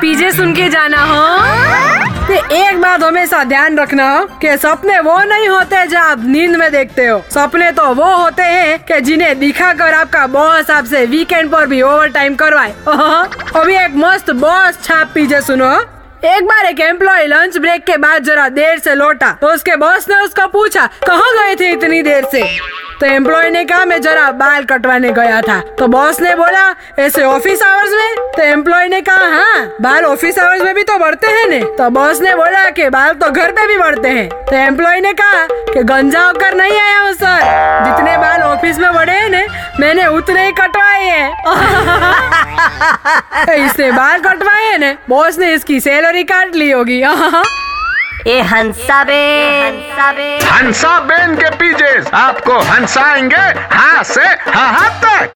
पीजे सुन के जाना, हो? एक बात हमेशा ध्यान रखना कि सपने वो नहीं होते जो आप नींद में देखते हो। सपने तो वो होते हैं कि जिन्हें दिखा कर आपका बॉस आपसे वीकेंड पर भी ओवर टाइम करवाए अभी एक मस्त बॉस छाप पीछे सुनो एक बार एक एम्प्लॉय लंच ब्रेक के बाद जरा देर से लौटा तो उसके बॉस ने उसको पूछा, कहाँ गए थे इतनी देर से? तो एम्प्लॉय ने कहा, मैं जरा बाल कटवाने गया था। तो बॉस ने बोला, ऐसे ऑफ़िस आवर्स में? तो एम्प्लॉय ने कहा हाँ बाल ऑफ़िस आवर्स में भी तो बढ़ते हैं ने। तो बॉस ने बोला कि बाल तो घर पे भी बढ़ते हैं। तो एम्प्लॉय ने कहा कि गंजा होकर नहीं आया हूँ सर जितने बाल ऑफ़िस में बढ़े हैं ने मैंने उतने ही कटवाए हैं। इसने बाल कटवाए हैं ने बॉस ने इसकी सैलरी काट ली होगी। ए हंसा बे हंसा बे हंसा बेन के पीजे आपको हंसाएँगे हाँ से हाँ तक।